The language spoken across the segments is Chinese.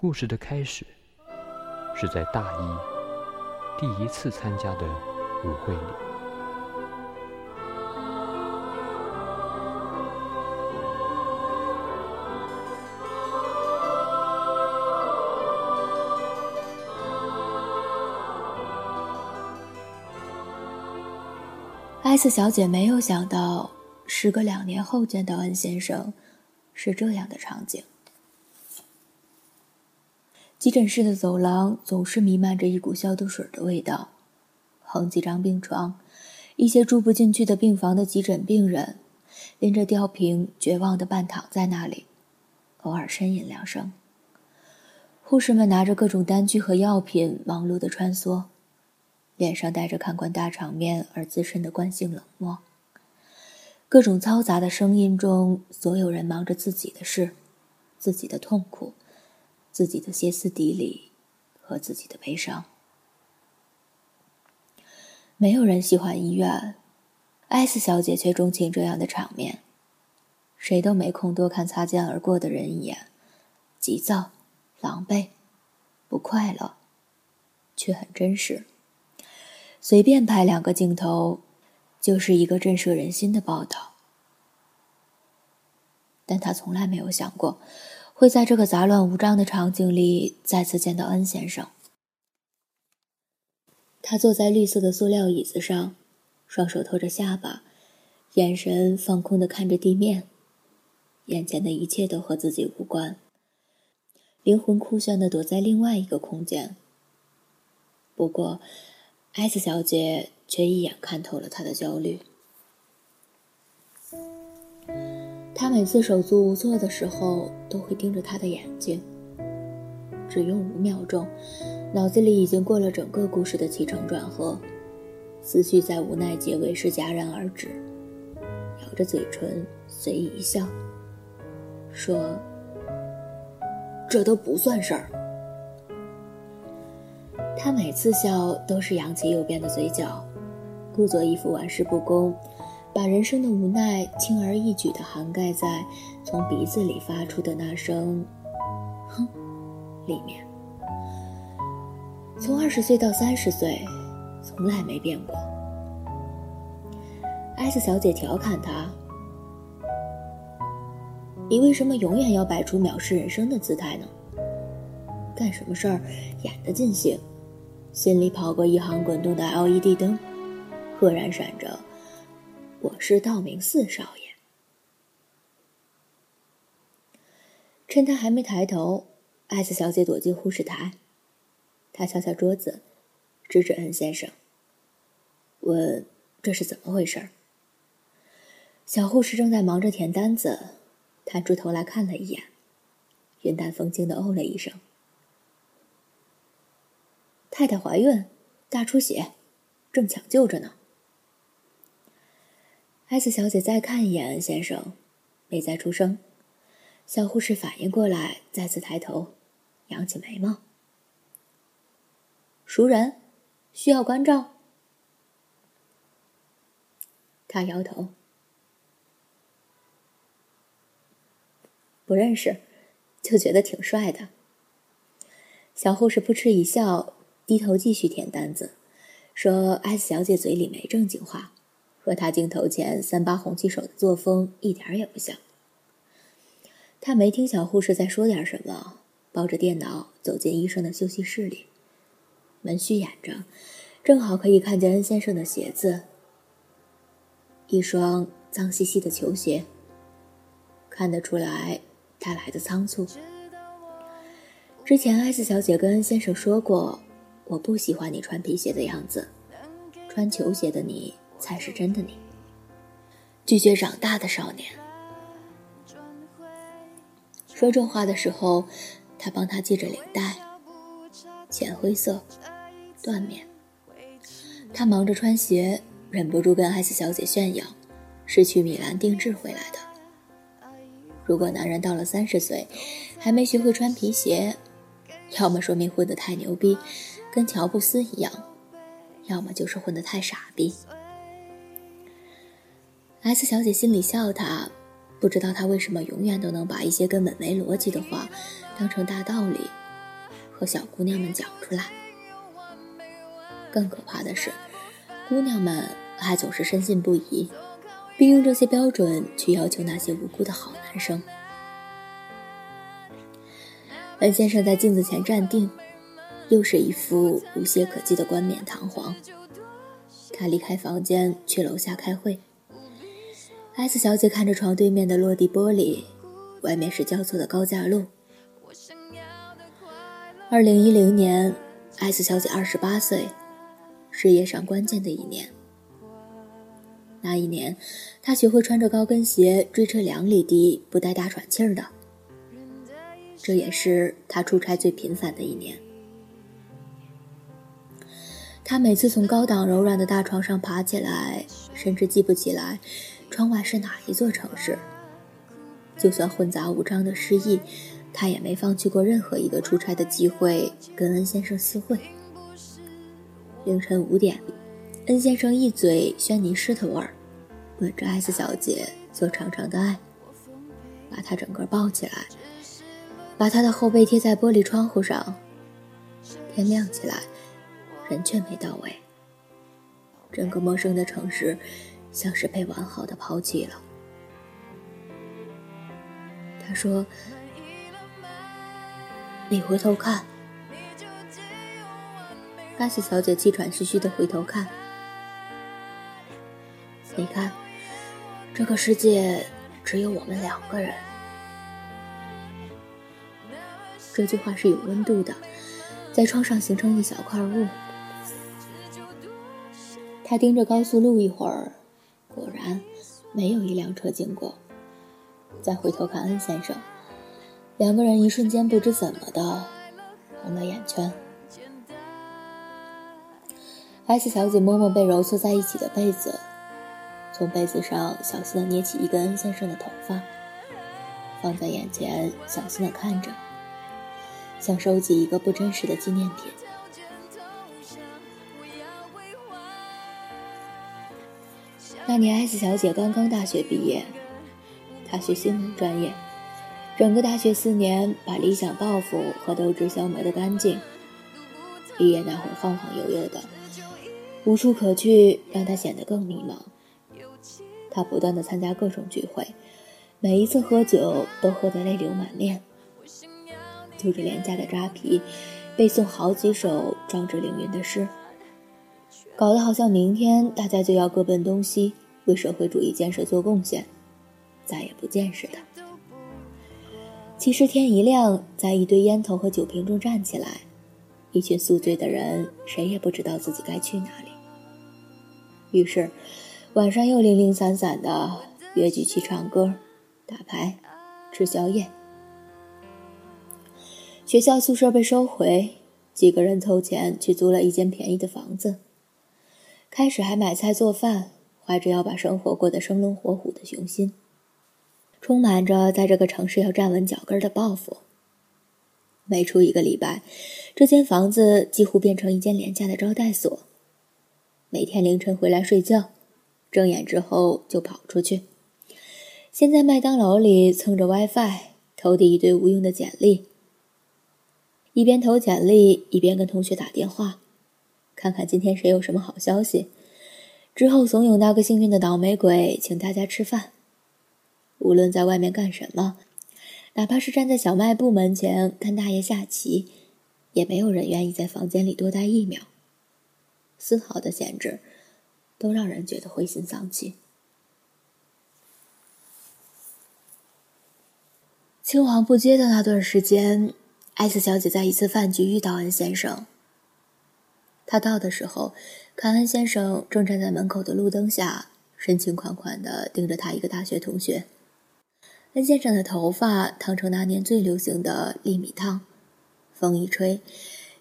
故事的开始是在大一第一次参加的舞会里。艾斯小姐没有想到，时隔两年后见到恩先生，是这样的场景。急诊室的走廊总是弥漫着一股消毒水的味道，横几张病床，一些住不进去的病房的急诊病人，拎着吊瓶，绝望地半躺在那里，偶尔呻吟两声。护士们拿着各种单据和药品，忙碌地穿梭，脸上带着看惯大场面而自身的惯性冷漠。各种嘈杂的声音中，所有人忙着自己的事，自己的痛苦。自己的歇斯底里和自己的悲伤，没有人喜欢医院，艾斯小姐却钟情这样的场面。谁都没空多看擦肩而过的人一眼，急躁、狼狈、不快乐，却很真实。随便拍两个镜头，就是一个震慑人心的报道。但他从来没有想过。会在这个杂乱无章的场景里再次见到恩先生。他坐在绿色的塑料椅子上，双手托着下巴，眼神放空的看着地面，眼前的一切都和自己无关，灵魂酷炫的躲在另外一个空间。不过，艾斯小姐却一眼看透了他的焦虑。他每次手足无措的时候，都会盯着他的眼睛。只用五秒钟，脑子里已经过了整个故事的起承转合，思绪在无奈结尾时戛然而止，咬着嘴唇随意一笑，说：“这都不算事儿。”他每次笑都是扬起右边的嘴角，故作一副玩世不恭。把人生的无奈轻而易举地涵盖在从鼻子里发出的那声“哼”里面。从二十岁到三十岁，从来没变过。艾斯小姐调侃他：“你为什么永远要摆出藐视人生的姿态呢？干什么事儿演得尽兴，心里跑过一行滚动的 LED 灯，赫然闪着。”我是道明寺少爷。趁他还没抬头，艾斯小姐躲进护士台。她敲敲桌子，指指恩先生，问：“这是怎么回事？”小护士正在忙着填单子，探出头来看了一眼，云淡风轻的哦了一声：“太太怀孕，大出血，正抢救着呢。”艾斯小姐再看一眼恩先生，没再出声。小护士反应过来，再次抬头，扬起眉毛。熟人，需要关照。他摇头，不认识，就觉得挺帅的。小护士扑哧一笑，低头继续填单子，说：“艾斯小姐嘴里没正经话。”和他镜头前三八红旗手的作风一点也不像。他没听小护士在说点什么，抱着电脑走进医生的休息室里，门虚掩着，正好可以看见恩先生的鞋子，一双脏兮兮的球鞋。看得出来，他来的仓促。之前艾斯小姐跟恩先生说过，我不喜欢你穿皮鞋的样子，穿球鞋的你。才是真的你，拒绝长大的少年。说这话的时候，他帮他系着领带，浅灰色，缎面。他忙着穿鞋，忍不住跟艾斯小姐炫耀，是去米兰定制回来的。如果男人到了三十岁，还没学会穿皮鞋，要么说明混得太牛逼，跟乔布斯一样，要么就是混得太傻逼。S 小姐心里笑他，不知道他为什么永远都能把一些根本没逻辑的话当成大道理，和小姑娘们讲出来。更可怕的是，姑娘们还总是深信不疑，并用这些标准去要求那些无辜的好男生。恩先生在镜子前站定，又是一副无懈可击的冠冕堂皇。他离开房间去楼下开会。S 小姐看着床对面的落地玻璃，外面是交错的高架路。二零一零年，S 小姐二十八岁，事业上关键的一年。那一年，她学会穿着高跟鞋追车两里地不带大喘气儿的。这也是她出差最频繁的一年。她每次从高档柔软的大床上爬起来，甚至记不起来窗外是哪一座城市。就算混杂无章的失忆，他也没放弃过任何一个出差的机会跟恩先生私会。凌晨五点，恩先生一嘴轩尼诗的味儿，吻着 S 小姐做长长的爱，把她整个抱起来，把她的后背贴在玻璃窗户上。天亮起来。人却没到位，整个陌生的城市像是被完好的抛弃了。他说：“你回头看。”巴西小姐气喘吁吁的回头看，你看，这个世界只有我们两个人。这句话是有温度的，在窗上形成一小块雾。他盯着高速路一会儿，果然没有一辆车经过。再回头看恩先生，两个人一瞬间不知怎么的红了眼圈。S 小姐摸摸被揉搓在一起的被子，从被子上小心的捏起一根恩先生的头发，放在眼前，小心的看着，想收集一个不真实的纪念品。那年，S 小姐刚刚大学毕业，她学新闻专业，整个大学四年把理想、抱负和斗志消磨得干净。毕业那会儿晃晃悠悠的，无处可去，让她显得更迷茫。她不断的参加各种聚会，每一次喝酒都喝得泪流满面，就着廉价的扎啤，背诵好几首壮志凌云的诗。搞得好像明天大家就要各奔东西，为社会主义建设做贡献，再也不见似的。其实天一亮，在一堆烟头和酒瓶中站起来，一群宿醉的人，谁也不知道自己该去哪里。于是，晚上又零零散散的约聚去唱歌、打牌、吃宵夜。学校宿舍被收回，几个人凑钱去租了一间便宜的房子。开始还买菜做饭，怀着要把生活过得生龙活虎的雄心，充满着在这个城市要站稳脚跟的抱负。没出一个礼拜，这间房子几乎变成一间廉价的招待所。每天凌晨回来睡觉，睁眼之后就跑出去，先在麦当劳里蹭着 WiFi，投递一堆无用的简历，一边投简历一边跟同学打电话。看看今天谁有什么好消息，之后怂恿那个幸运的倒霉鬼请大家吃饭。无论在外面干什么，哪怕是站在小卖部门前看大爷下棋，也没有人愿意在房间里多待一秒。丝毫的限制，都让人觉得灰心丧气。青黄不接的那段时间，艾斯小姐在一次饭局遇到恩先生。他到的时候，凯恩先生正站在门口的路灯下，深情款款地盯着他一个大学同学。恩先生的头发烫成那年最流行的粒米烫，风一吹，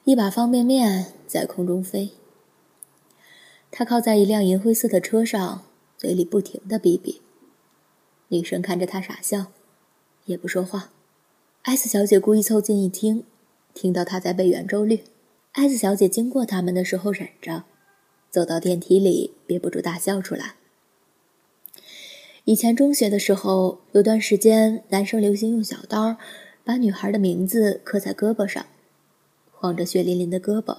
一把方便面在空中飞。他靠在一辆银灰色的车上，嘴里不停地哔哔。女生看着他傻笑，也不说话。S 小姐故意凑近一听，听到他在背圆周率。艾子小姐经过他们的时候忍着，走到电梯里憋不住大笑出来。以前中学的时候，有段时间男生流行用小刀把女孩的名字刻在胳膊上，晃着血淋淋的胳膊，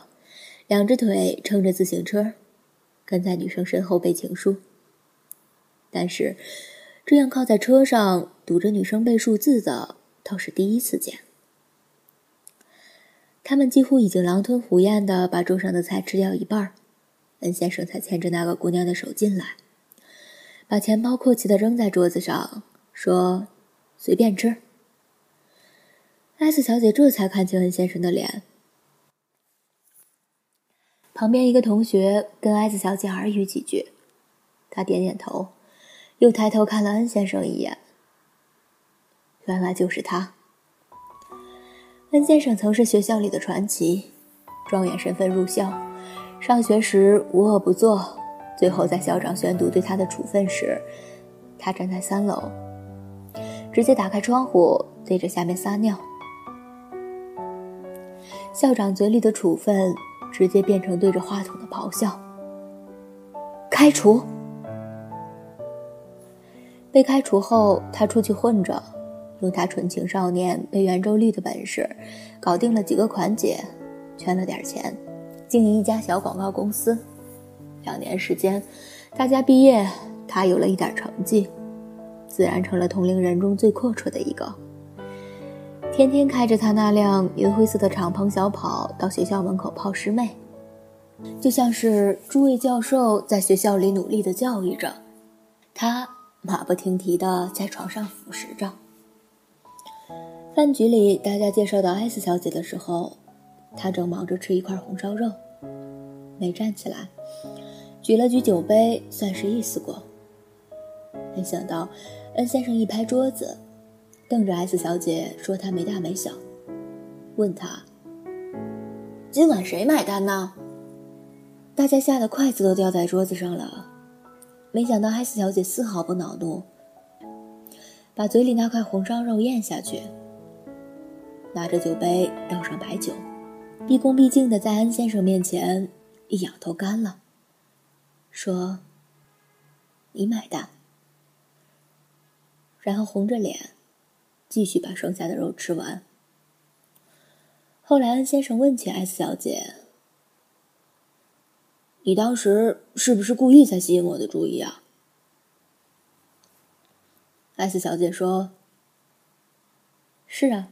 两只腿撑着自行车，跟在女生身后背情书。但是，这样靠在车上堵着女生背数字的，倒是第一次见。他们几乎已经狼吞虎咽的把桌上的菜吃掉一半，恩先生才牵着那个姑娘的手进来，把钱包阔气的扔在桌子上，说：“随便吃。”艾斯小姐这才看清恩先生的脸。旁边一个同学跟艾斯小姐耳语几句，她点点头，又抬头看了恩先生一眼。原来就是他。恩先生曾是学校里的传奇，状元身份入校，上学时无恶不作，最后在校长宣读对他的处分时，他站在三楼，直接打开窗户对着下面撒尿。校长嘴里的处分，直接变成对着话筒的咆哮。开除。被开除后，他出去混着，用他纯情少年背圆周率的本事，搞定了几个款姐，圈了点钱，经营一家小广告公司。两年时间，大家毕业，他有了一点成绩，自然成了同龄人中最阔绰的一个。天天开着他那辆银灰色的敞篷小跑到学校门口泡师妹，就像是诸位教授在学校里努力的教育着，他马不停蹄的在床上腐蚀着。饭局里，大家介绍到艾斯小姐的时候，她正忙着吃一块红烧肉，没站起来，举了举酒杯，算是意思过。没想到，恩先生一拍桌子。瞪着 S 小姐说：“她没大没小。”问她：“今晚谁买单呢？”大家吓得筷子都掉在桌子上了。没想到 S 小姐丝毫不恼怒，把嘴里那块红烧肉咽下去，拿着酒杯倒上白酒，毕恭毕敬的在安先生面前一仰头干了，说：“你买单。”然后红着脸。继续把剩下的肉吃完。后来，安先生问起 S 小姐：“你当时是不是故意在吸引我的注意啊？”S 小姐说：“是啊，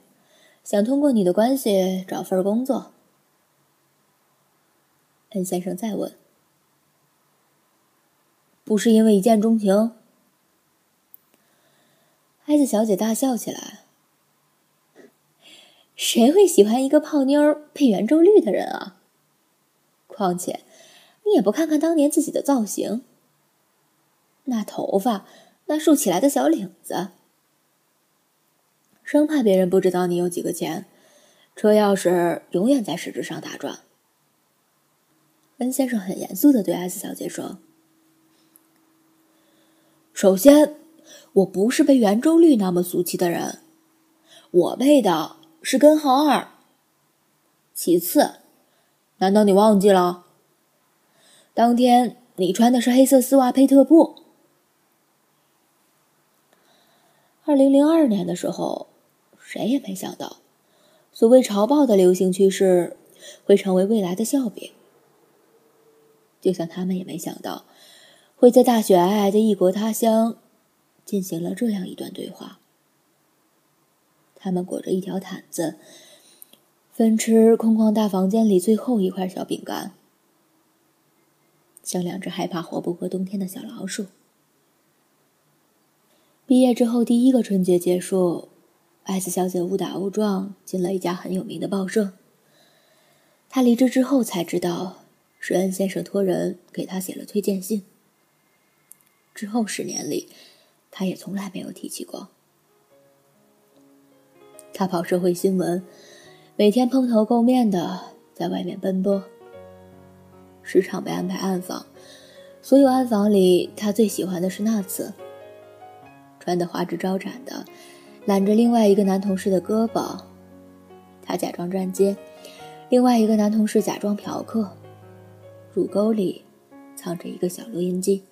想通过你的关系找份工作。”N 先生再问：“不是因为一见钟情？”艾子小姐大笑起来：“谁会喜欢一个泡妞配圆周率的人啊？况且，你也不看看当年自己的造型，那头发，那竖起来的小领子，生怕别人不知道你有几个钱，车钥匙永远在食指上打转。”温先生很严肃的对艾斯小姐说：“首先。”我不是背圆周率那么俗气的人，我背的是根号二。其次，难道你忘记了？当天你穿的是黑色丝袜配特步。二零零二年的时候，谁也没想到，所谓潮爆的流行趋势会成为未来的笑柄。就像他们也没想到，会在大雪皑皑的异国他乡。进行了这样一段对话。他们裹着一条毯子，分吃空旷大房间里最后一块小饼干，像两只害怕活不过冬天的小老鼠。毕业之后第一个春节结束，艾斯小姐误打误撞进了一家很有名的报社。她离职之后才知道，是恩先生托人给她写了推荐信。之后十年里。他也从来没有提起过。他跑社会新闻，每天蓬头垢面的在外面奔波，时常被安排暗访。所有暗访里，他最喜欢的是那次，穿得花枝招展的，揽着另外一个男同事的胳膊，他假装站街，另外一个男同事假装嫖客，乳沟里藏着一个小录音机。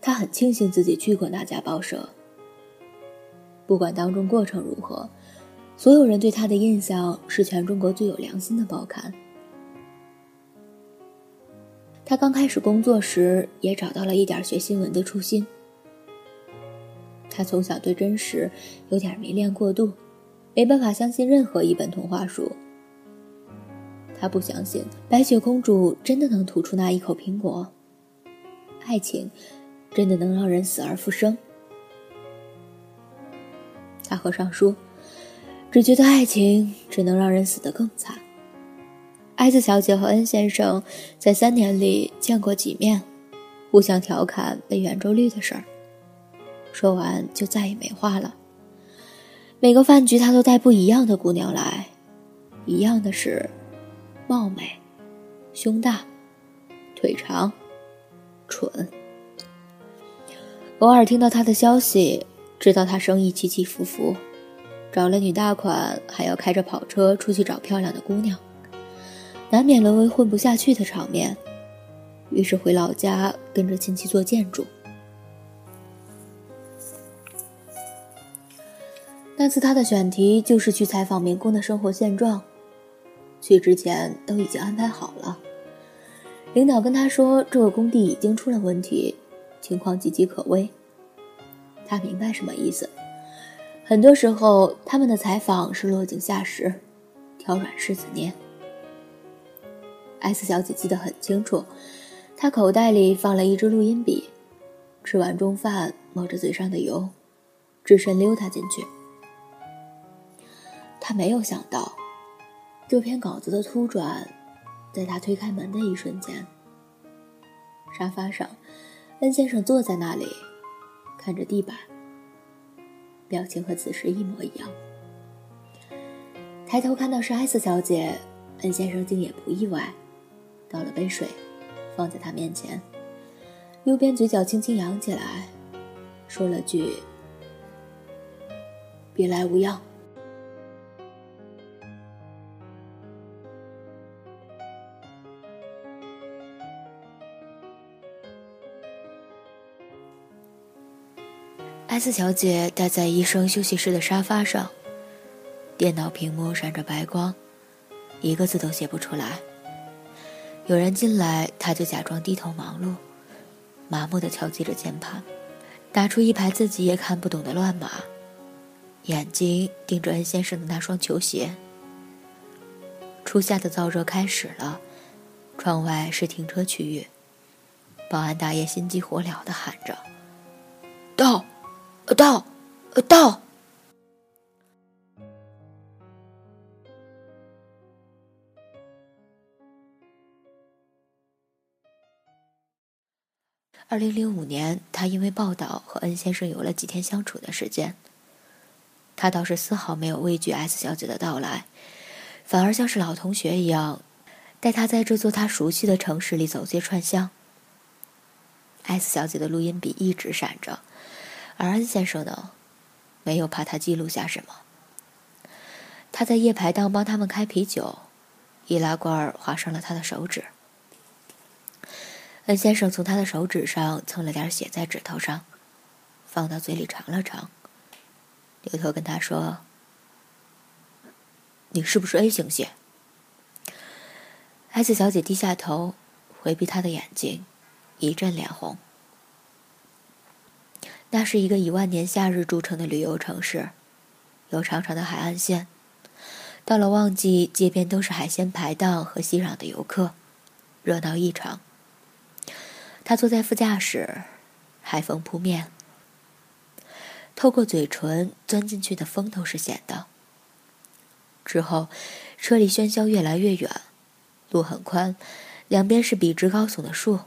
他很庆幸自己去过那家报社，不管当中过程如何，所有人对他的印象是全中国最有良心的报刊。他刚开始工作时，也找到了一点学新闻的初心。他从小对真实有点迷恋过度，没办法相信任何一本童话书。他不相信白雪公主真的能吐出那一口苹果，爱情真的能让人死而复生。他合上书，只觉得爱情只能让人死得更惨。艾斯小姐和恩先生在三年里见过几面，互相调侃被圆周率的事儿。说完就再也没话了。每个饭局他都带不一样的姑娘来，一样的是，貌美、胸大、腿长、蠢。偶尔听到他的消息，知道他生意起起伏伏，找了女大款，还要开着跑车出去找漂亮的姑娘，难免沦为混不下去的场面。于是回老家跟着亲戚做建筑。那次他的选题就是去采访民工的生活现状，去之前都已经安排好了。领导跟他说，这个工地已经出了问题，情况岌岌可危。他明白什么意思。很多时候，他们的采访是落井下石，挑软柿子捏。S 小姐记得很清楚，她口袋里放了一支录音笔，吃完中饭，抹着嘴上的油，只身溜达进去。他没有想到，这篇稿子的突转，在他推开门的一瞬间。沙发上，恩先生坐在那里，看着地板，表情和此时一模一样。抬头看到是艾斯小姐，恩先生竟也不意外，倒了杯水，放在他面前，右边嘴角轻轻扬起来，说了句：“别来无恙。” S 小姐待在医生休息室的沙发上，电脑屏幕闪着白光，一个字都写不出来。有人进来，她就假装低头忙碌，麻木地敲击着键盘，打出一排自己也看不懂的乱码，眼睛盯着恩先生的那双球鞋。初夏的燥热开始了，窗外是停车区域，保安大爷心急火燎地喊着：“到！”呃到，呃到。二零零五年，他因为报道和恩先生有了几天相处的时间。他倒是丝毫没有畏惧 S 小姐的到来，反而像是老同学一样，带他在这座他熟悉的城市里走街串巷。S 小姐的录音笔一直闪着。而安先生呢，没有怕他记录下什么。他在夜排档帮他们开啤酒，易拉罐划伤了他的手指。恩先生从他的手指上蹭了点血在指头上，放到嘴里尝了尝，扭头跟他说：“你是不是 A 型血？”S 小姐低下头，回避他的眼睛，一阵脸红。那是一个以万年夏日著称的旅游城市，有长长的海岸线。到了旺季，街边都是海鲜排档和熙攘的游客，热闹异常。他坐在副驾驶，海风扑面，透过嘴唇钻进去的风都是咸的。之后，车里喧嚣越来越远，路很宽，两边是笔直高耸的树，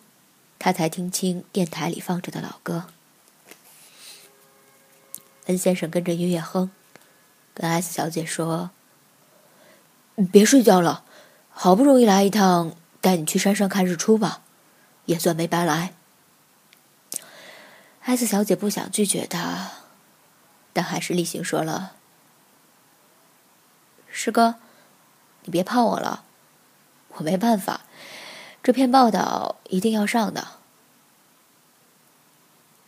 他才听清电台里放着的老歌。恩先生跟着音乐哼，跟 S 小姐说：“别睡觉了，好不容易来一趟，带你去山上看日出吧，也算没白来。”S 小姐不想拒绝他，但还是例行说了：“师哥，你别怕我了，我没办法，这篇报道一定要上的。”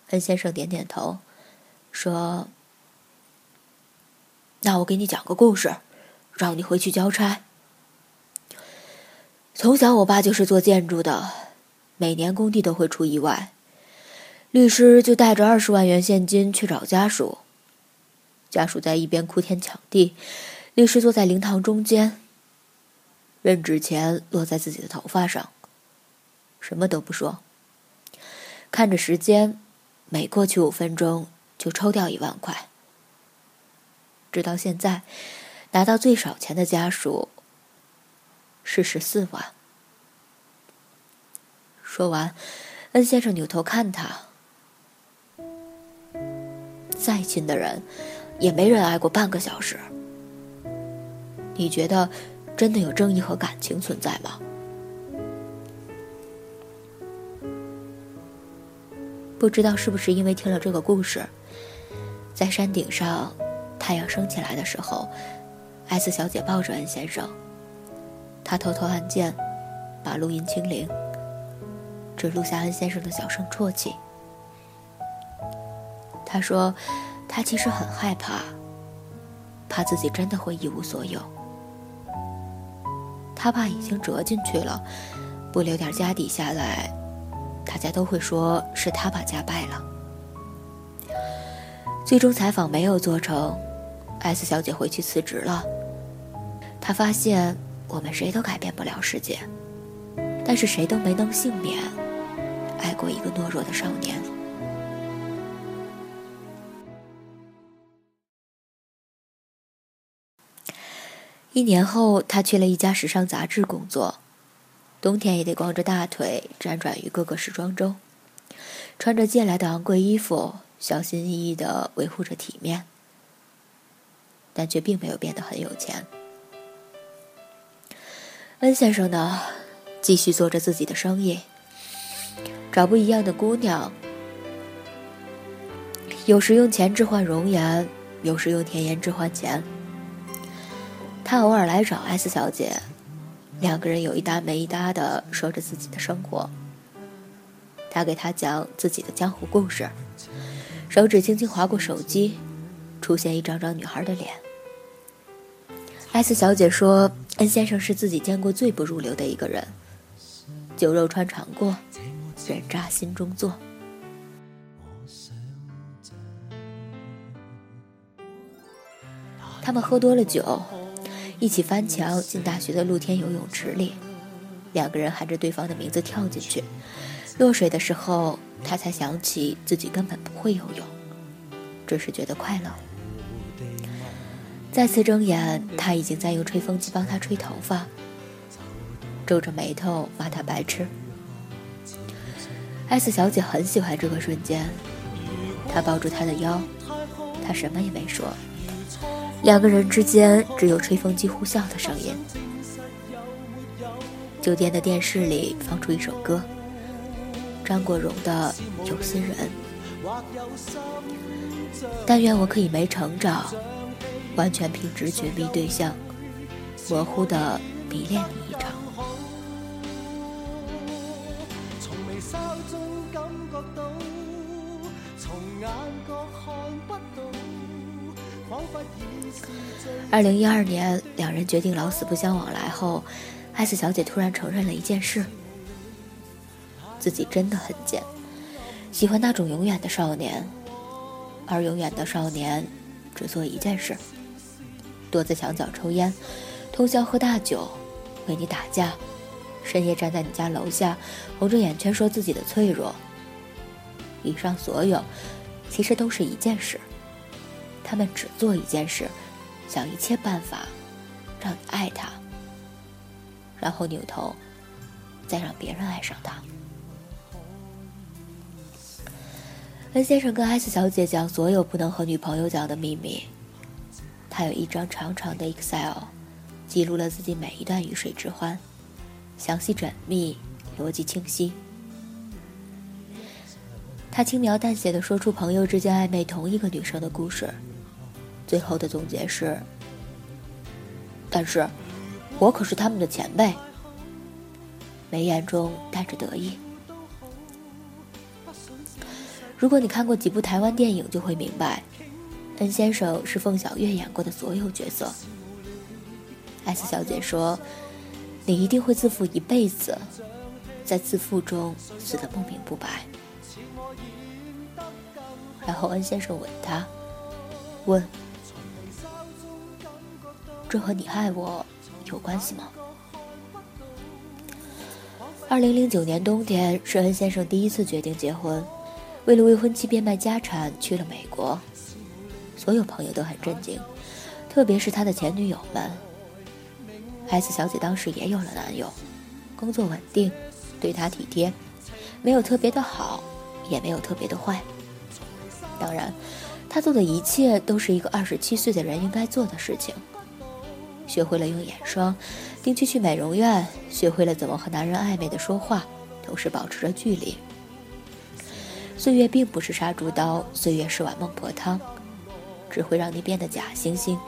恩先生点点头。说：“那我给你讲个故事，让你回去交差。从小我爸就是做建筑的，每年工地都会出意外，律师就带着二十万元现金去找家属。家属在一边哭天抢地，律师坐在灵堂中间，任纸钱落在自己的头发上，什么都不说，看着时间，每过去五分钟就抽掉一万块。直到现在，拿到最少钱的家属是十四万。说完，恩先生扭头看他，再亲的人。也没人爱过半个小时。你觉得真的有正义和感情存在吗？不知道是不是因为听了这个故事，在山顶上，太阳升起来的时候，艾斯小姐抱着恩先生，她偷偷按键，把录音清零，只录下恩先生的小声啜泣。她说。他其实很害怕，怕自己真的会一无所有。他怕已经折进去了，不留点家底下来，大家都会说是他把家败了。最终采访没有做成，，S 小姐回去辞职了。她发现我们谁都改变不了世界，但是谁都没能幸免，爱过一个懦弱的少年。一年后，他去了一家时尚杂志工作，冬天也得光着大腿辗转于各个时装周，穿着借来的昂贵衣服，小心翼翼的维护着体面，但却并没有变得很有钱。恩先生呢，继续做着自己的生意，找不一样的姑娘，有时用钱置换容颜，有时用甜言置换钱。他偶尔来找 S 小姐，两个人有一搭没一搭的说着自己的生活。他给她讲自己的江湖故事，手指轻轻划过手机，出现一张张女孩的脸。艾斯小姐说：“恩先生是自己见过最不入流的一个人，酒肉穿肠过，人渣心中坐。”他们喝多了酒。一起翻墙进大学的露天游泳池里，两个人喊着对方的名字跳进去。落水的时候，他才想起自己根本不会游泳，只是觉得快乐。再次睁眼，他已经在用吹风机帮他吹头发，皱着眉头骂他白痴。艾斯小姐很喜欢这个瞬间，他抱住他的腰，他什么也没说。两个人之间只有吹风机呼啸的声音。酒店的电视里放出一首歌，张国荣的《有心人》。但愿我可以没成长，完全凭直觉觅对象，模糊的迷恋你一场。二零一二年，两人决定老死不相往来后，艾斯小姐突然承认了一件事：自己真的很贱，喜欢那种永远的少年，而永远的少年只做一件事：躲在墙角抽烟，通宵喝大酒，为你打架，深夜站在你家楼下，红着眼圈说自己的脆弱。以上所有，其实都是一件事。他们只做一件事。想一切办法让你爱他，然后扭头再让别人爱上他。恩先生跟艾斯小姐讲所有不能和女朋友讲的秘密。他有一张长长的 Excel，记录了自己每一段鱼水之欢，详细缜密，逻辑清晰。他轻描淡写的说出朋友之间暧昧同一个女生的故事。最后的总结是：但是，我可是他们的前辈。眉眼中带着得意。如果你看过几部台湾电影，就会明白，恩先生是凤小岳演过的所有角色。S 小姐说：“你一定会自负一辈子，在自负中死得不明不白。”然后恩先生吻她，问：“这和你爱我有关系吗？”二零零九年冬天，是恩先生第一次决定结婚，为了未婚妻变卖家产去了美国。所有朋友都很震惊，特别是他的前女友们。S 小姐当时也有了男友，工作稳定，对他体贴，没有特别的好，也没有特别的坏。当然，他做的一切都是一个二十七岁的人应该做的事情。学会了用眼霜，定期去美容院，学会了怎么和男人暧昧的说话，同时保持着距离。岁月并不是杀猪刀，岁月是碗孟婆汤。只会让你变得假惺惺，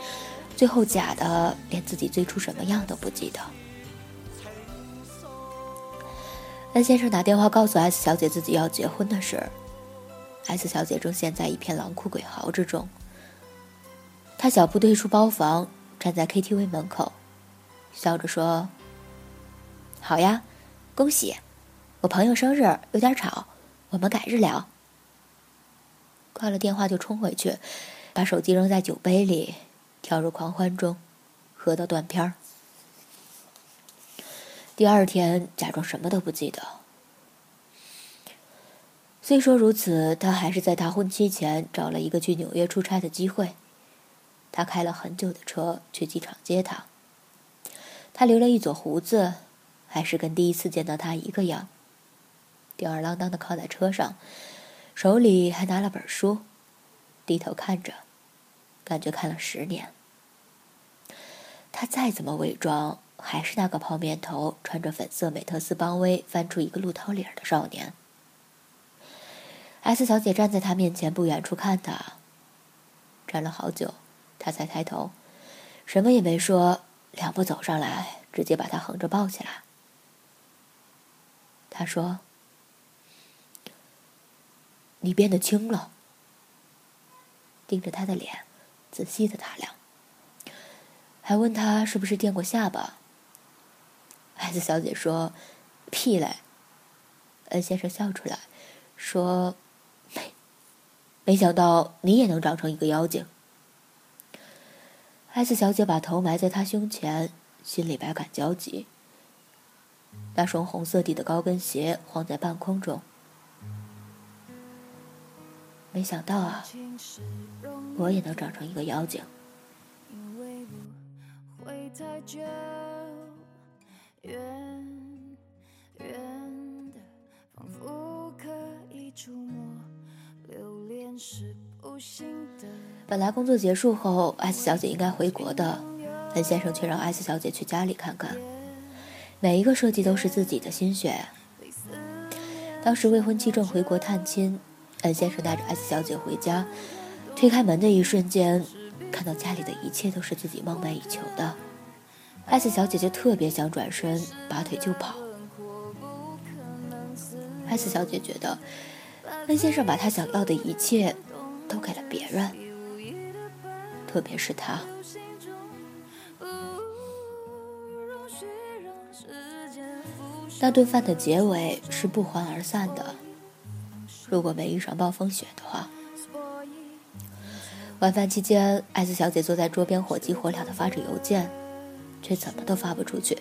最后假的连自己最初什么样都不记得。恩先生打电话告诉 S 小姐自己要结婚的事，S 小姐正陷在一片狼哭鬼嚎之中。她小步退出包房，站在 KTV 门口，笑着说：“好呀，恭喜！我朋友生日有点吵，我们改日聊。”挂了电话就冲回去。把手机扔在酒杯里，跳入狂欢中，喝到断片儿。第二天，假装什么都不记得。虽说如此，他还是在他婚期前找了一个去纽约出差的机会。他开了很久的车去机场接她。他留了一撮胡子，还是跟第一次见到他一个样，吊儿郎当的靠在车上，手里还拿了本书，低头看着。感觉看了十年，他再怎么伪装，还是那个泡面头，穿着粉色美特斯邦威，翻出一个鹿头脸的少年。S 小姐站在他面前不远处看他，站了好久，他才抬头，什么也没说，两步走上来，直接把他横着抱起来。他说：“你变得轻了。”盯着他的脸。仔细的打量，还问他是不是垫过下巴。S 小姐说：“屁嘞。”恩先生笑出来，说：“没，没想到你也能长成一个妖精。”S 小姐把头埋在他胸前，心里百感交集。那双红色底的高跟鞋晃在半空中。没想到啊，我也能长成一个妖精。本来工作结束后，S 小姐应该回国的，但先生却让 S 小姐去家里看看。每一个设计都是自己的心血。当时未婚妻正回国探亲。恩先生带着 S 小姐回家，推开门的一瞬间，看到家里的一切都是自己梦寐以求的，S 小姐就特别想转身拔腿就跑。S 小姐觉得，恩先生把她想要的一切都给了别人，特别是他。那顿饭的结尾是不欢而散的。如果没遇上暴风雪的话，晚饭期间，艾斯小姐坐在桌边火急火燎地发着邮件，却怎么都发不出去。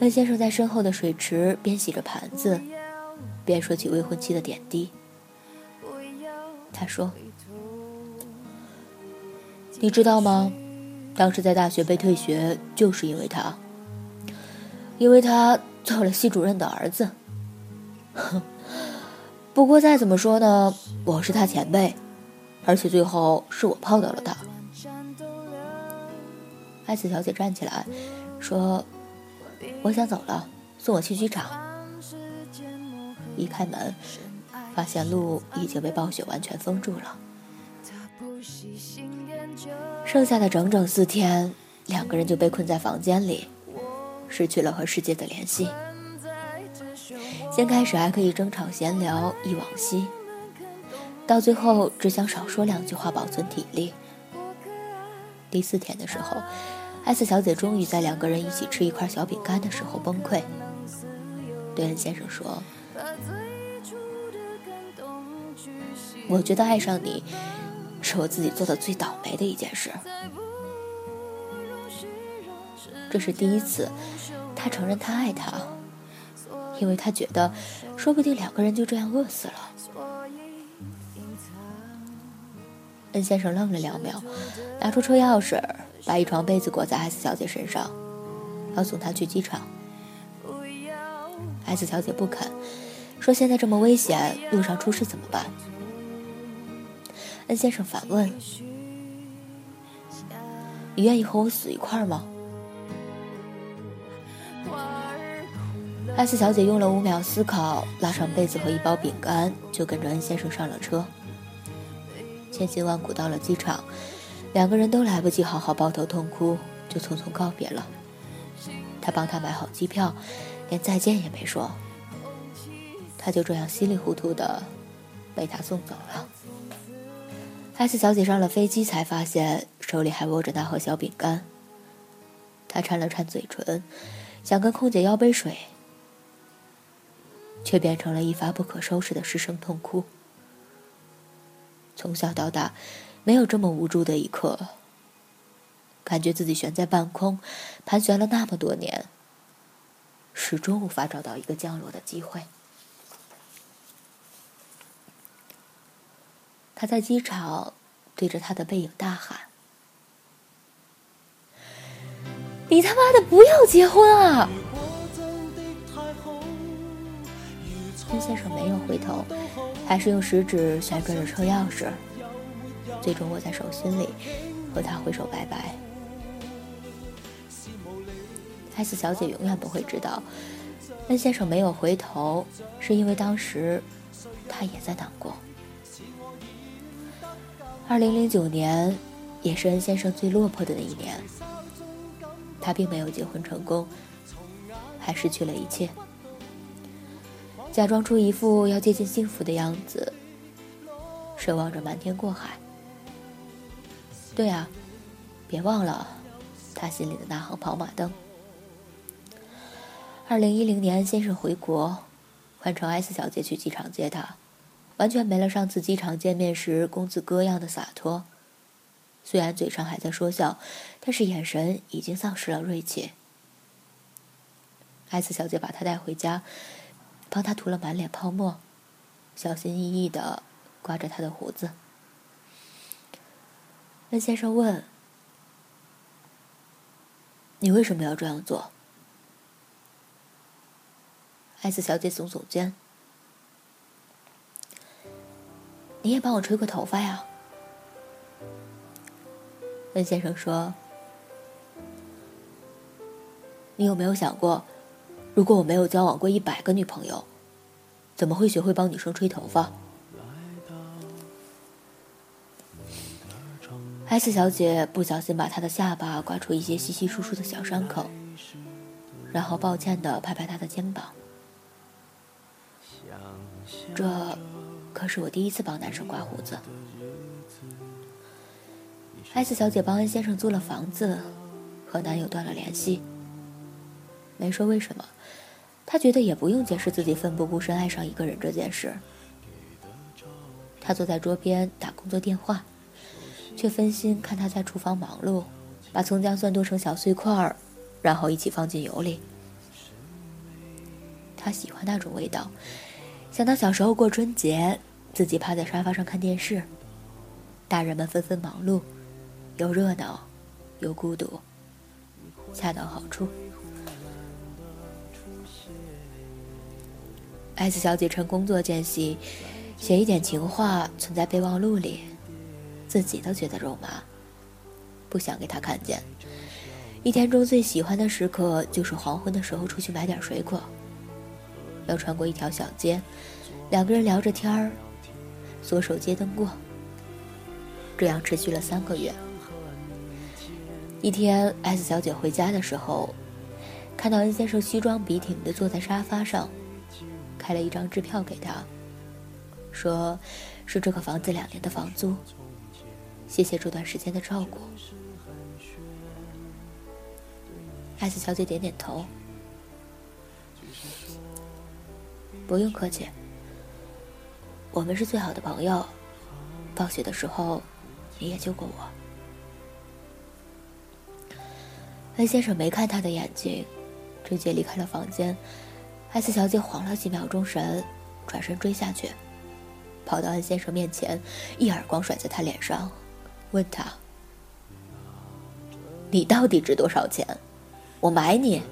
温先生在身后的水池边洗着盘子，边说起未婚妻的点滴。他说：“你知道吗？当时在大学被退学，就是因为他，因为他做了系主任的儿子。”哼。不过再怎么说呢，我是他前辈，而且最后是我泡到了他。艾斯小姐站起来，说：“我想走了，送我去机场。”一开门，发现路已经被暴雪完全封住了。剩下的整整四天，两个人就被困在房间里，失去了和世界的联系。先开始还可以争吵闲聊忆往昔，到最后只想少说两句话保存体力。第四天的时候，艾斯小姐终于在两个人一起吃一块小饼干的时候崩溃，对恩先生说：“我觉得爱上你，是我自己做的最倒霉的一件事。”这是第一次，他承认他爱她，因为他觉得，说不定两个人就这样饿死了。恩先生愣了两秒，拿出车钥匙，把一床被子裹在 S 小姐身上，要送她去机场。S 小姐不肯，说现在这么危险，路上出事怎么办？恩先生反问：“你愿意和我死一块吗？” S 小姐用了五秒思考，拉上被子和一包饼干，就跟着恩先生上了车。千辛万苦到了机场，两个人都来不及好好抱头痛哭，就匆匆告别了。他帮他买好机票，连再见也没说。他就这样稀里糊涂的被他送走了。S 小姐上了飞机才发现手里还握着那盒小饼干。她颤了颤嘴唇，想跟空姐要杯水。却变成了一发不可收拾的失声痛哭。从小到大，没有这么无助的一刻。感觉自己悬在半空，盘旋了那么多年，始终无法找到一个降落的机会。他在机场对着他的背影大喊：“你他妈的不要结婚啊！”孙先生没有回头，还是用食指旋转着车钥匙，最终握在手心里，和他挥手拜拜。S 小姐永远不会知道，恩先生没有回头，是因为当时他也在难过。二零零九年，也是恩先生最落魄的那一年，他并没有结婚成功，还失去了一切。假装出一副要接近幸福的样子，奢望着瞒天过海。对啊，别忘了他心里的那行跑马灯。二零一零年，先生回国，换成 S 小姐去机场接他，完全没了上次机场见面时公子哥样的洒脱。虽然嘴上还在说笑，但是眼神已经丧失了锐气。S 小姐把他带回家。帮他涂了满脸泡沫，小心翼翼的刮着他的胡子。温先生问：“你为什么要这样做？”艾斯小姐耸耸肩：“你也帮我吹过头发呀。”温先生说：“你有没有想过？”如果我没有交往过一百个女朋友，怎么会学会帮女生吹头发？S 小姐不小心把她的下巴刮出一些稀稀疏疏的小伤口，然后抱歉的拍拍他的肩膀。这可是我第一次帮男生刮胡子。S 小姐帮恩先生租了房子，和男友断了联系。没说为什么，他觉得也不用解释自己奋不顾身爱上一个人这件事。他坐在桌边打工作电话，却分心看他在厨房忙碌，把葱姜蒜剁成小碎块儿，然后一起放进油里。他喜欢那种味道，想到小时候过春节，自己趴在沙发上看电视，大人们纷纷忙碌，又热闹，又孤独，恰到好处。S 小姐趁工作间隙，写一点情话存在备忘录里，自己都觉得肉麻，不想给他看见。一天中最喜欢的时刻就是黄昏的时候出去买点水果，要穿过一条小街，两个人聊着天儿，左手街灯过。这样持续了三个月。一天，S 小姐回家的时候，看到恩先生西装笔挺地坐在沙发上。开了一张支票给他，说：“是这个房子两年的房租。谢谢这段时间的照顾。艾斯小姐点点头，不用客气。我们是最好的朋友，暴雪的时候，你也救过我。恩先生没看他的眼睛，直接离开了房间。艾斯小姐晃了几秒钟神，转身追下去，跑到恩先生面前，一耳光甩在他脸上，问他：“你到底值多少钱？我买你。”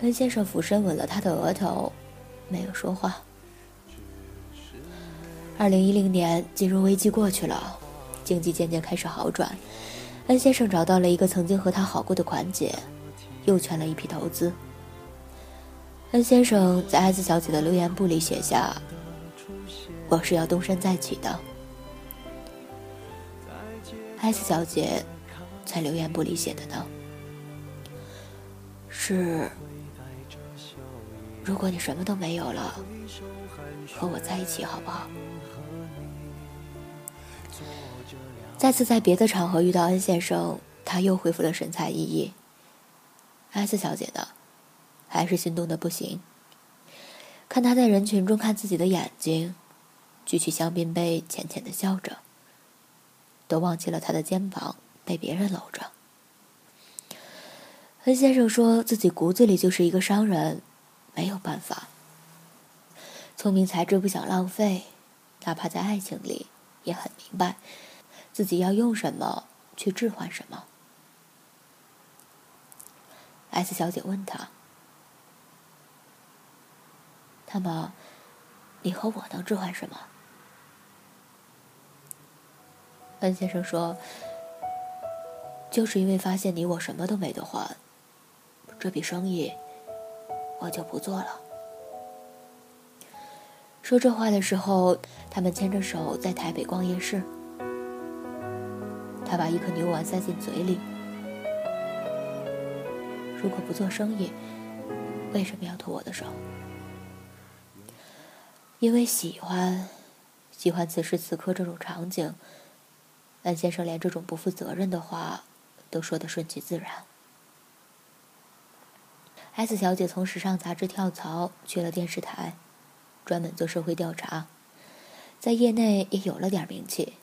恩先生俯身吻了他的额头，没有说话。二零一零年金融危机过去了，经济渐渐开始好转。恩先生找到了一个曾经和他好过的款姐，又圈了一批投资。恩先生在艾斯小姐的留言簿里写下：“我是要东山再起的。”艾斯小姐在留言簿里写的呢，是。如果你什么都没有了，和我在一起好不好？再次在别的场合遇到恩先生，他又恢复了神采奕奕。艾斯小姐呢，还是心动的不行。看他在人群中看自己的眼睛，举起香槟杯，浅浅的笑着，都忘记了他的肩膀被别人搂着。恩先生说自己骨子里就是一个商人。没有办法，聪明才智不想浪费，哪怕在爱情里，也很明白自己要用什么去置换什么。S 小姐问他：“那么，你和我能置换什么？”恩先生说：“就是因为发现你我什么都没得换，这笔生意。”我就不做了。说这话的时候，他们牵着手在台北逛夜市。他把一颗牛丸塞进嘴里。如果不做生意，为什么要拖我的手？因为喜欢，喜欢此时此刻这种场景。安先生连这种不负责任的话都说得顺其自然。S 小姐从时尚杂志跳槽去了电视台，专门做社会调查，在业内也有了点名气。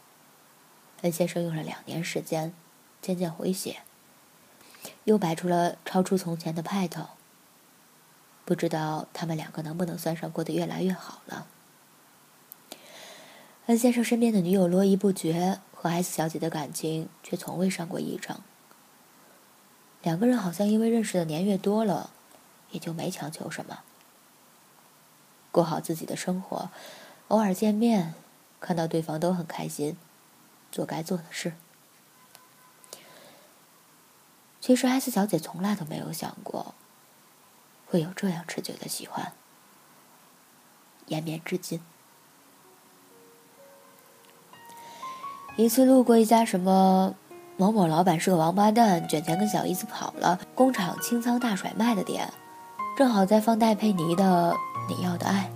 恩先生用了两年时间，渐渐回血，又摆出了超出从前的派头。不知道他们两个能不能算上过得越来越好了。恩先生身边的女友络绎不绝，和 S 小姐的感情却从未上过一程。两个人好像因为认识的年月多了。也就没强求什么，过好自己的生活，偶尔见面，看到对方都很开心，做该做的事。其实 S 小姐从来都没有想过，会有这样持久的喜欢，延绵至今。一次路过一家什么某某老板是个王八蛋，卷钱跟小姨子跑了，工厂清仓大甩卖的店。正好在放戴佩妮的《你要的爱》，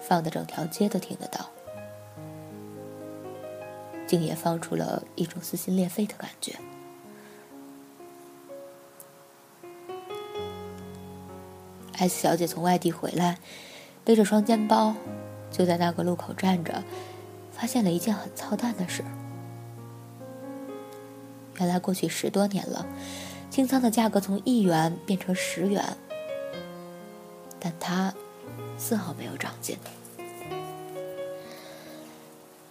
放的整条街都听得到，竟也放出了一种撕心裂肺的感觉。S 小姐从外地回来，背着双肩包，就在那个路口站着，发现了一件很操蛋的事。原来过去十多年了。清仓的价格从一元变成十元，但她丝毫没有长进。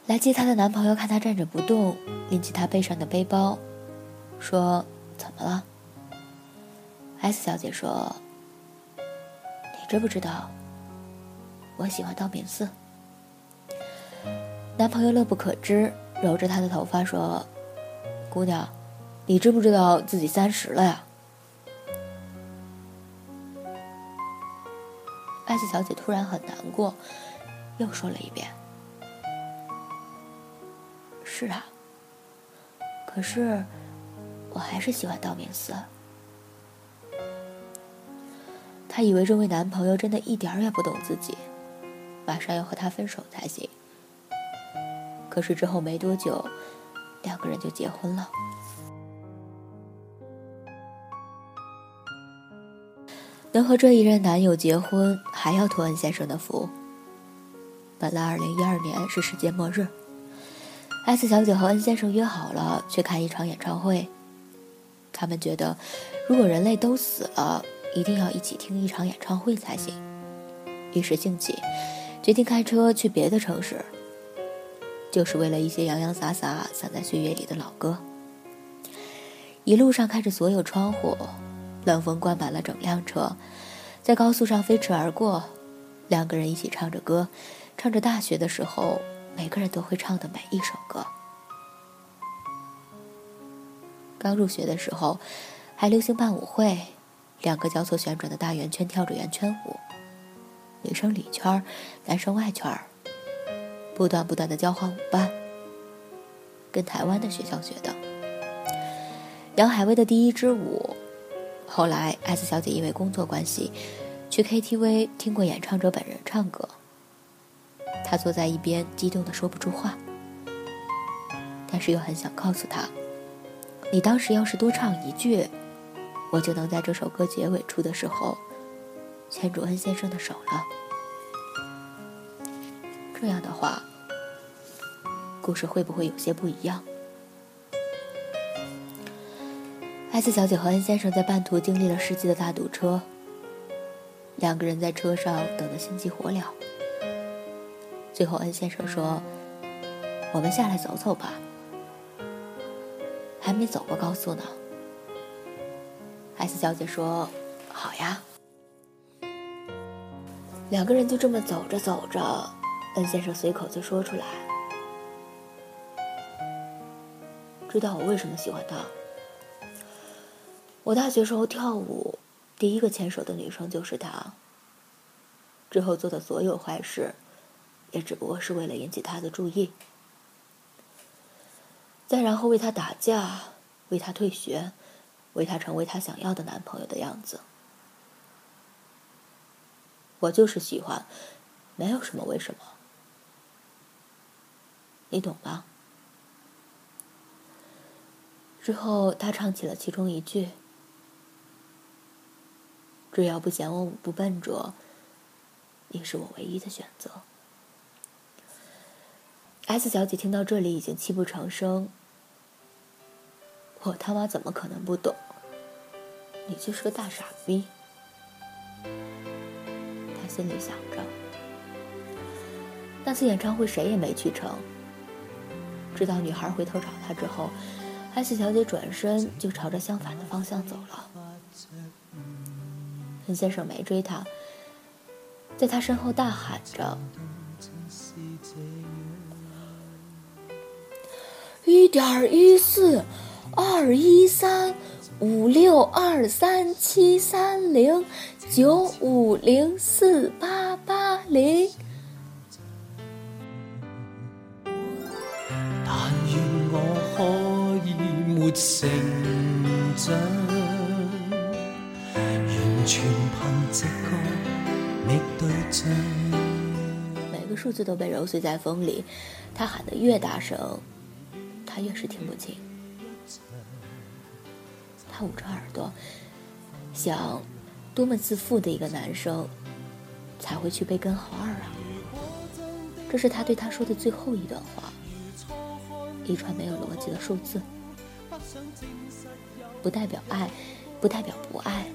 来接她的男朋友看她站着不动，拎起她背上的背包，说：“怎么了？”S 小姐说：“你知不知道，我喜欢道明寺？”男朋友乐不可支，揉着她的头发说：“姑娘。”你知不知道自己三十了呀？艾斯小姐突然很难过，又说了一遍：“是啊，可是我还是喜欢道明寺。”她以为这位男朋友真的一点儿也不懂自己，马上要和她分手才行。可是之后没多久，两个人就结婚了。能和这一任男友结婚，还要托恩先生的福。本来二零一二年是世界末日，S 小姐和恩先生约好了去看一场演唱会。他们觉得，如果人类都死了，一定要一起听一场演唱会才行。一时兴起，决定开车去别的城市，就是为了一些洋洋洒洒散在岁月里的老歌。一路上开着所有窗户。冷风灌满了整辆车，在高速上飞驰而过。两个人一起唱着歌，唱着大学的时候每个人都会唱的每一首歌。刚入学的时候，还流行办舞会，两个交错旋转的大圆圈跳着圆圈舞，女生里圈，男生外圈，不断不断的交换舞伴，跟台湾的学校学的。杨海威的第一支舞。后来，S 小姐因为工作关系，去 KTV 听过演唱者本人唱歌。他坐在一边，激动的说不出话，但是又很想告诉他：“你当时要是多唱一句，我就能在这首歌结尾处的时候，牵住恩先生的手了。”这样的话，故事会不会有些不一样艾斯小姐和恩先生在半途经历了世纪的大堵车，两个人在车上等得心急火燎。最后，恩先生说：“我们下来走走吧。”还没走过高速呢。S 小姐说：“好呀。”两个人就这么走着走着，恩先生随口就说出来：“知道我为什么喜欢他？”我大学时候跳舞，第一个牵手的女生就是她。之后做的所有坏事，也只不过是为了引起他的注意。再然后为他打架，为他退学，为他成为她想要的男朋友的样子。我就是喜欢，没有什么为什么。你懂吗？之后，他唱起了其中一句。只要不嫌我舞不笨拙，你是我唯一的选择。S 小姐听到这里已经泣不成声。我他妈怎么可能不懂？你就是个大傻逼。她心里想着。那次演唱会谁也没去成。直到女孩回头找他之后，S 小姐转身就朝着相反的方向走了。恩先生没追她，在她身后大喊着：“一点一四，二一三，五六二三七三零，九五零四八八零。”但愿我可以没成长。每个数字都被揉碎在风里，他喊得越大声，他越是听不清。他捂着耳朵，想：多么自负的一个男生，才会去背根号二啊！这是他对他说的最后一段话，一串没有逻辑的数字，不代表爱，不代表不爱。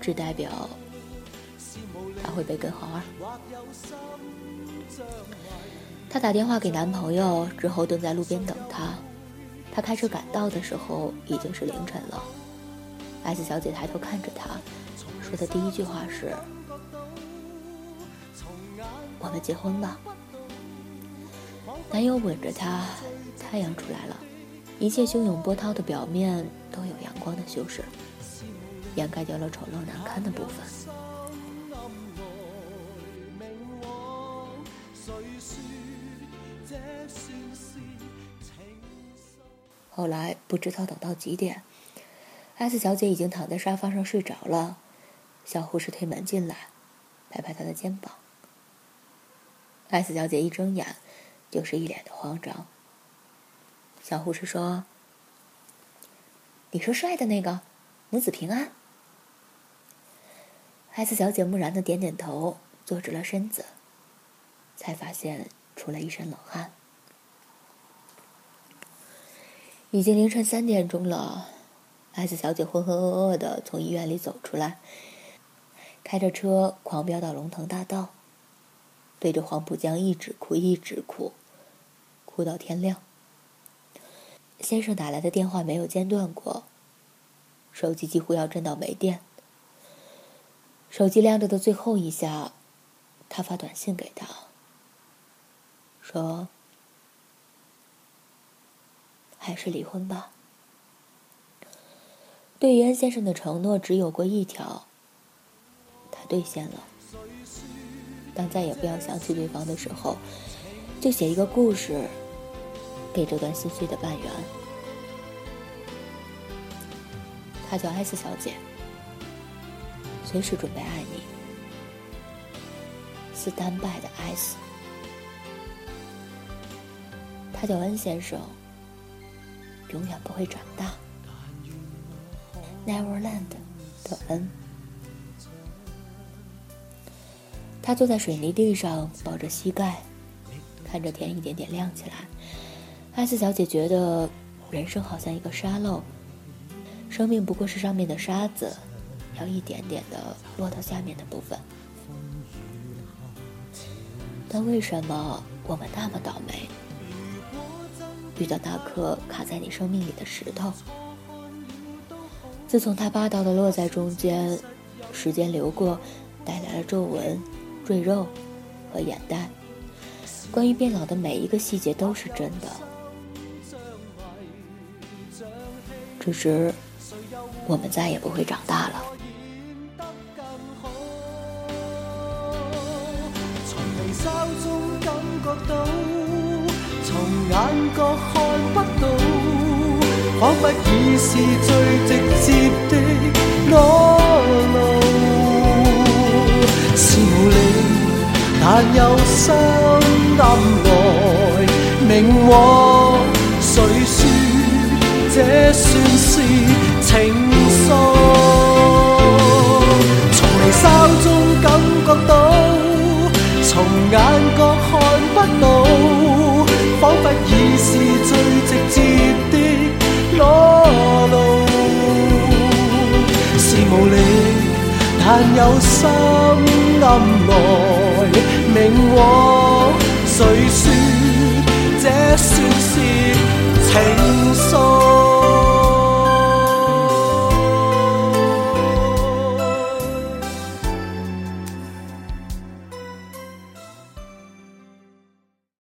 只代表他会被根号二。她打电话给男朋友之后，蹲在路边等他。他开车赶到的时候已经是凌晨了。S 小姐抬头看着他，说的第一句话是：“我们结婚吧。”男友吻着她，太阳出来了，一切汹涌波涛的表面都有阳光的修饰。掩盖掉了丑陋难堪的部分。后来不知道等到几点，S 小姐已经躺在沙发上睡着了，小护士推门进来，拍拍她的肩膀。S 小姐一睁眼，就是一脸的慌张。小护士说：“你说帅的那个，母子平安。”S 小姐木然的点点头，坐直了身子，才发现出了一身冷汗。已经凌晨三点钟了艾斯小姐浑浑噩噩的从医院里走出来，开着车狂飙到龙腾大道，对着黄浦江一直哭一直哭，哭到天亮。先生打来的电话没有间断过，手机几乎要震到没电。手机亮着的最后一下，他发短信给他，说：“还是离婚吧。”对于恩先生的承诺只有过一条，他兑现了。当再也不要想起对方的时候，就写一个故事。给这段心碎的半圆，她叫 S 小姐，随时准备爱你。斯丹拜的 S，他叫恩先生，永远不会长大。Neverland 的恩，他坐在水泥地上，抱着膝盖，看着天一点点亮起来。艾斯小姐觉得，人生好像一个沙漏，生命不过是上面的沙子，要一点点的落到下面的部分。但为什么我们那么倒霉，遇到那颗卡在你生命里的石头？自从它霸道的落在中间，时间流过，带来了皱纹、赘肉和眼袋。关于变老的每一个细节都是真的。只是，我们再也不会长大了。从微笑中感觉到，眼角看不到，仿佛已是最直接的裸露。是无力，但有心暗来明往，谁说？这算是情愫，从眉梢中感觉到，从眼角看不到，裸露。是无力，但有心暗来明往，谁说这算是情愫？